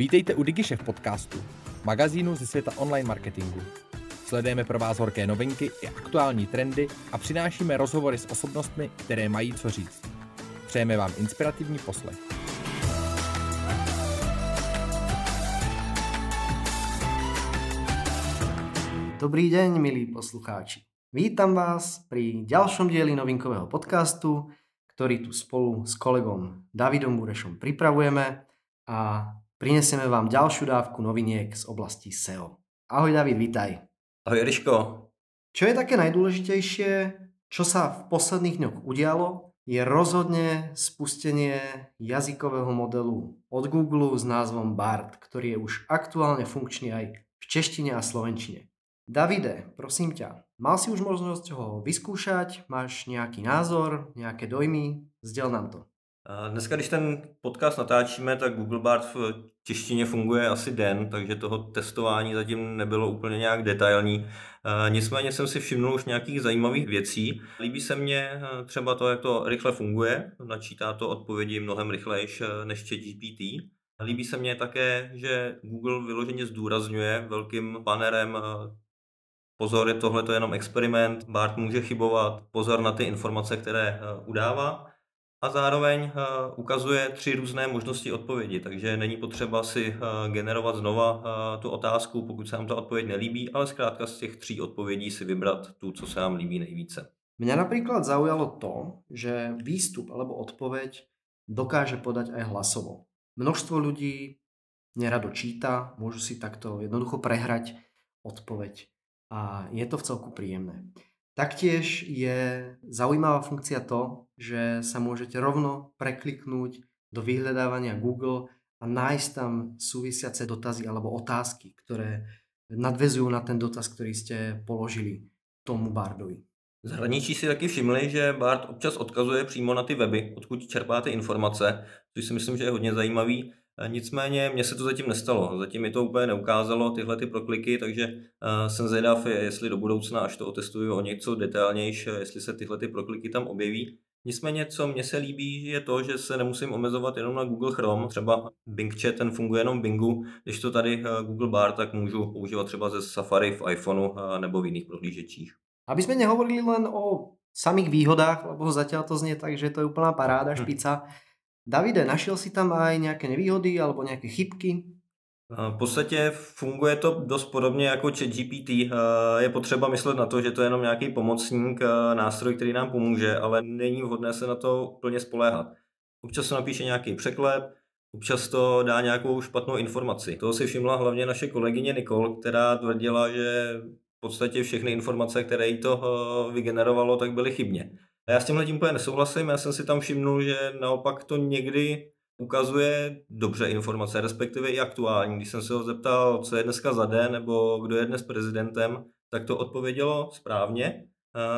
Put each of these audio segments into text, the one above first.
Vítejte u DigiShef podcastu, magazínu ze světa online marketingu. Sledujeme pro vás horké novinky i aktuální trendy a přinášíme rozhovory s osobnostmi, které mají co říct. Přejeme vám inspirativní poslech. Dobrý deň, milí poslucháči. Vítam vás pri ďalšom dieli novinkového podcastu, ktorý tu spolu s kolegom Davidom Burešom pripravujeme a prinesieme vám ďalšiu dávku noviniek z oblasti SEO. Ahoj David, vítaj. Ahoj Eliško. Čo je také najdôležitejšie, čo sa v posledných dňoch udialo, je rozhodne spustenie jazykového modelu od Google s názvom BART, ktorý je už aktuálne funkčný aj v češtine a slovenčine. Davide, prosím ťa, mal si už možnosť ho vyskúšať? Máš nejaký názor, nejaké dojmy? Sděl nám to. Dneska, když ten podcast natáčíme, tak Google Bart v češtině funguje asi den, takže toho testování zatím nebylo úplně nějak detailní. Nicméně jsem si všimnul už nějakých zajímavých věcí. Líbí se mně třeba to, jak to rychle funguje, načítá to odpovědi mnohem rychlejš než GPT. Líbí se mně také, že Google vyloženě zdůrazňuje velkým banerem pozor, je tohle to jenom experiment, Bart může chybovat, pozor na ty informace, které udává. A zároveň eh, ukazuje tři různé možnosti odpovědi, takže není potřeba si eh, generovat znova tu otázku, pokud se nám ta odpověď nelíbí, ale zkrátka z těch tří odpovědí si vybrat tu, co se nám líbí nejvíce. Mňa napríklad zaujalo to, že výstup alebo odpoveď dokáže podať aj hlasovo. Množstvo ľudí nerado číta, môžu si takto jednoducho prehrať odpoveď a je to v celku príjemné. Taktiež je zaujímavá funkcia to, že sa môžete rovno prekliknúť do vyhľadávania Google a nájsť tam súvisiace dotazy alebo otázky, ktoré nadvezujú na ten dotaz, ktorý ste položili tomu Bardovi. V zahraničí si taky všimli, že Bard občas odkazuje přímo na ty weby, odkud čerpáte informace, což si myslím, že je hodně zajímavý. Nicméně mně se to zatím nestalo. Zatím mi to úplně neukázalo, tyhle ty prokliky, takže uh, jsem zvědav, jestli do budoucna, až to otestuju o něco detailnější, jestli se tyhle ty prokliky tam objeví. Nicméně, co mně se líbí, je to, že se nemusím omezovat jenom na Google Chrome. Třeba Bing Chat, ten funguje jenom v Bingu. Když to tady uh, Google Bar, tak můžu používat třeba ze Safari v iPhoneu nebo v jiných prohlížečích. Aby jsme nehovorili len o samých výhodách, lebo zatiaľ to znie tak, že to je úplná paráda, hm. špica. Hm Davide, našel si tam aj nějaké nevýhody alebo nějaké chybky? V podstatě funguje to dost podobně jako ChatGPT. Je potřeba myslet na to, že to je jenom nějaký pomocník, nástroj, který nám pomůže, ale není vhodné se na to plně spoléhat. Občas se napíše nějaký překlep, občas to dá nějakou špatnou informaci. Toho si všimla hlavně naše kolegyně Nicole, která tvrdila, že v podstatě všechny informace, které jí to vygenerovalo, tak byly chybně. Já s tímhle tím úplně nesouhlasím, já jsem si tam všimnul, že naopak to někdy ukazuje dobře informace, respektive i aktuální. Když jsem se ho zeptal, co je dneska za den, nebo kdo je dnes prezidentem, tak to odpovědělo správně.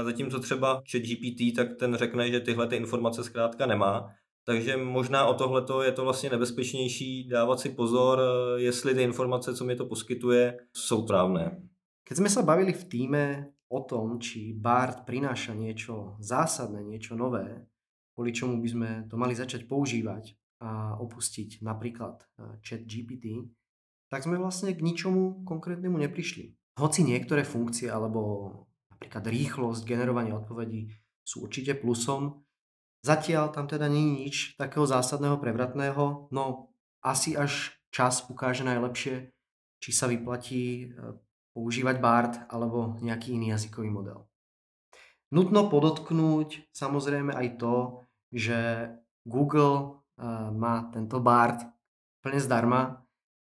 Zatímco třeba ChatGPT, tak ten řekne, že tyhle ty informace zkrátka nemá. Takže možná o tohleto je to vlastně nebezpečnější dávat si pozor, jestli ty informace, co mi to poskytuje, jsou správné. Keď sme sa bavili v týme o tom, či BART prináša niečo zásadné, niečo nové, kvôli čomu by sme to mali začať používať a opustiť napríklad eh, chat GPT, tak sme vlastne k ničomu konkrétnemu neprišli. Hoci niektoré funkcie alebo napríklad rýchlosť generovania odpovedí sú určite plusom, zatiaľ tam teda není nič takého zásadného prevratného, no asi až čas ukáže najlepšie, či sa vyplatí eh, používať BART alebo nejaký iný jazykový model. Nutno podotknúť samozrejme aj to, že Google eh, má tento BART plne zdarma,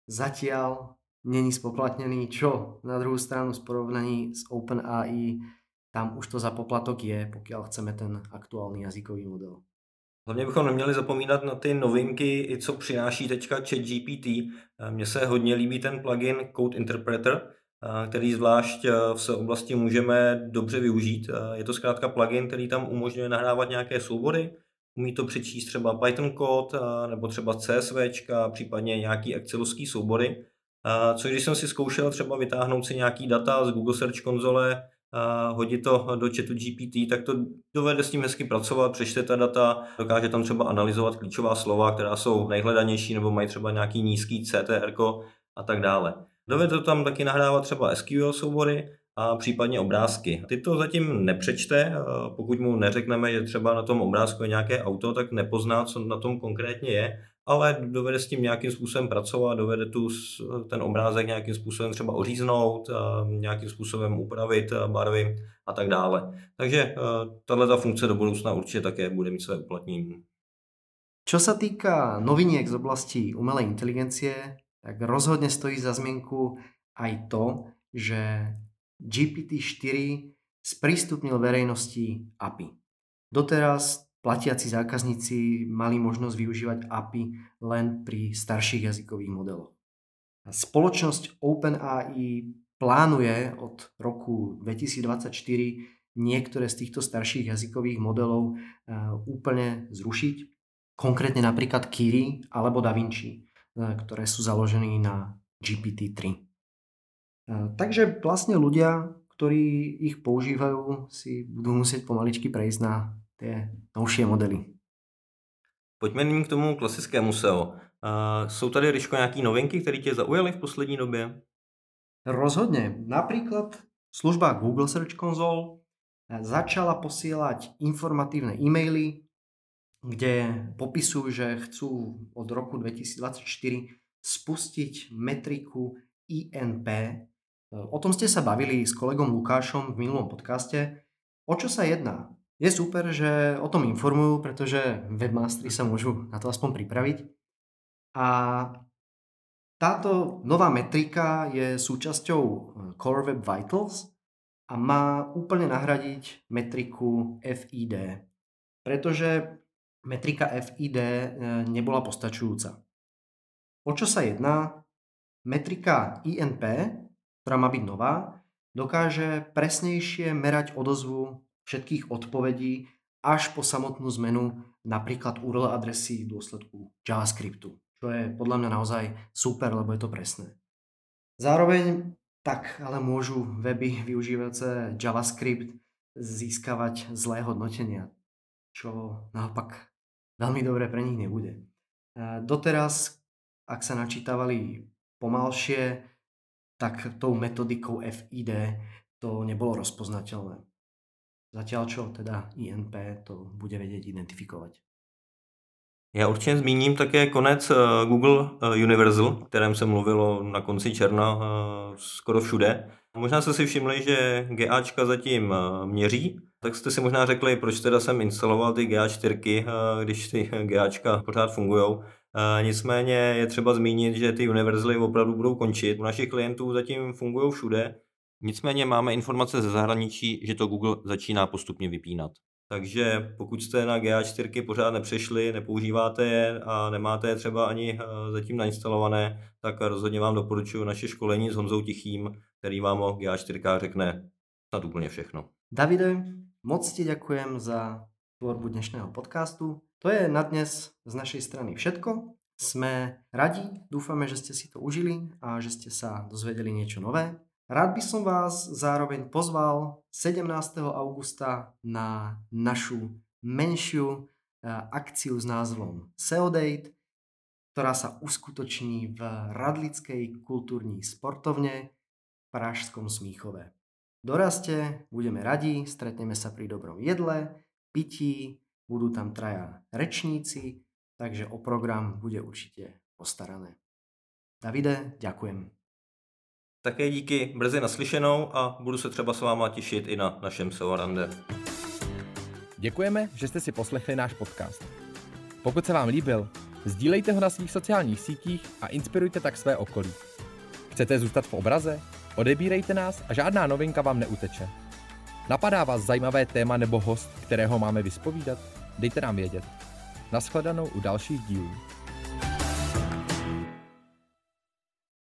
zatiaľ není spoplatnený, čo na druhou stranu v porovnaní s OpenAI tam už to za poplatok je, pokiaľ chceme ten aktuální jazykový model. Hlavně bychom neměli zapomínat na ty novinky, i co přináší teďka ChatGPT. Eh, mně se hodně líbí ten plugin Code Interpreter, který zvlášť v oblasti můžeme dobře využít. Je to zkrátka plugin, který tam umožňuje nahrávat nějaké soubory, umí to přečíst třeba Python kód nebo třeba CSV, případně nějaký excelovský soubory. Co když jsem si zkoušel třeba vytáhnout si nějaký data z Google Search konzole, hodit to do chatu GPT, tak to dovede s tím hezky pracovat, přečte ta data, dokáže tam třeba analyzovat klíčová slova, která jsou nejhledanější nebo mají třeba nějaký nízký CTR a tak dále. Dovede to tam taky nahrávat třeba SQL soubory a případně obrázky. Ty to zatím nepřečte, pokud mu neřekneme, že třeba na tom obrázku je nějaké auto, tak nepozná, co na tom konkrétně je, ale dovede s tím nějakým způsobem pracovat, dovede tu ten obrázek nějakým způsobem třeba oříznout, nějakým způsobem upravit barvy a tak dále. Takže tahle funkce do budoucna určitě také bude mít své uplatnění. Čo sa týka noviniek z oblasti umelej inteligencie, tak rozhodne stojí za zmienku aj to, že GPT-4 sprístupnil verejnosti API. Doteraz platiaci zákazníci mali možnosť využívať API len pri starších jazykových modeloch. Spoločnosť OpenAI plánuje od roku 2024 niektoré z týchto starších jazykových modelov eh, úplne zrušiť, konkrétne napríklad Kiri alebo DaVinci, ktoré sú založené na GPT-3. Eh, takže vlastne ľudia, ktorí ich používajú, si budú musieť pomaličky prejsť na tie novšie modely. Pojďme nyní k tomu klasickému SEO. Uh, jsou tady, Ryško, nějaké novinky, které tě zaujaly v poslední době? Rozhodne. Napríklad služba Google Search Console eh, začala posielať informatívne e-maily, kde popisujú, že chcú od roku 2024 spustiť metriku INP. O tom ste sa bavili s kolegom Lukášom v minulom podcaste. O čo sa jedná? Je super, že o tom informujú, pretože webmastery sa môžu na to aspoň pripraviť. A táto nová metrika je súčasťou eh, Core Web Vitals a má úplne nahradiť metriku FID, pretože metrika FID eh, nebola postačujúca. O čo sa jedná? Metrika INP, ktorá má byť nová, dokáže presnejšie merať odozvu všetkých odpovedí až po samotnú zmenu napríklad URL adresy v dôsledku JavaScriptu, čo je podľa mňa naozaj super, lebo je to presné. Zároveň tak ale môžu weby využívajúce JavaScript získavať zlé hodnotenia, čo naopak veľmi dobré pre nich nebude. Doteraz, ak sa načítavali pomalšie, tak tou metodikou FID to nebolo rozpoznateľné. Zatiaľ čo teda INP to bude vedieť identifikovat. Já určitě zmíním také konec eh, Google eh, Universal, kterém se mluvilo na konci června skoro všude. Možná jste si všimli, že GAčka zatím měří, tak jste si možná řekli, proč teda jsem instaloval ty GA4, když ty GAčka pořád fungují. Nicméně je třeba zmínit, že ty univerzaly opravdu budou končit. U našich klientů zatím fungují všude, Nicméně máme informace ze zahraničí, že to Google začíná postupně vypínat. Takže pokud jste na GA4 pořád nepřešli, nepoužíváte je a nemáte je třeba ani eh, zatím nainstalované, tak rozhodně vám doporučuji naše školení s Honzou Tichým, který vám o GA4 řekne snad úplně všechno. Davide, moc ti ďakujem za tvorbu dnešného podcastu. To je na dnes z našej strany všetko. Sme radi, dúfame, že ste si to užili a že ste sa dozvedeli niečo nové. Rád by som vás zároveň pozval 17. augusta na našu menšiu eh, akciu s názvom SEO Date, ktorá sa uskutoční v Radlickej kultúrní sportovne Pražskom Smíchove. Dorazte, budeme radi, stretneme sa pri dobrom jedle, pití, budú tam traja rečníci, takže o program bude určite postarané. Davide, ďakujem. Také díky, brzy naslyšenou a budu se třeba s váma těšit i na našem Seorande. Děkujeme, že jste si poslechli náš podcast. Pokud se vám líbil, sdílejte ho na svých sociálních sítích a inspirujte tak své okolí. Chcete zůstat v obraze? Odebírejte nás a žádná novinka vám neuteče. Napadá vás zajímavé téma nebo host, kterého máme vyspovídat? Dejte nám vědět. Naschledanou u dalších dílů.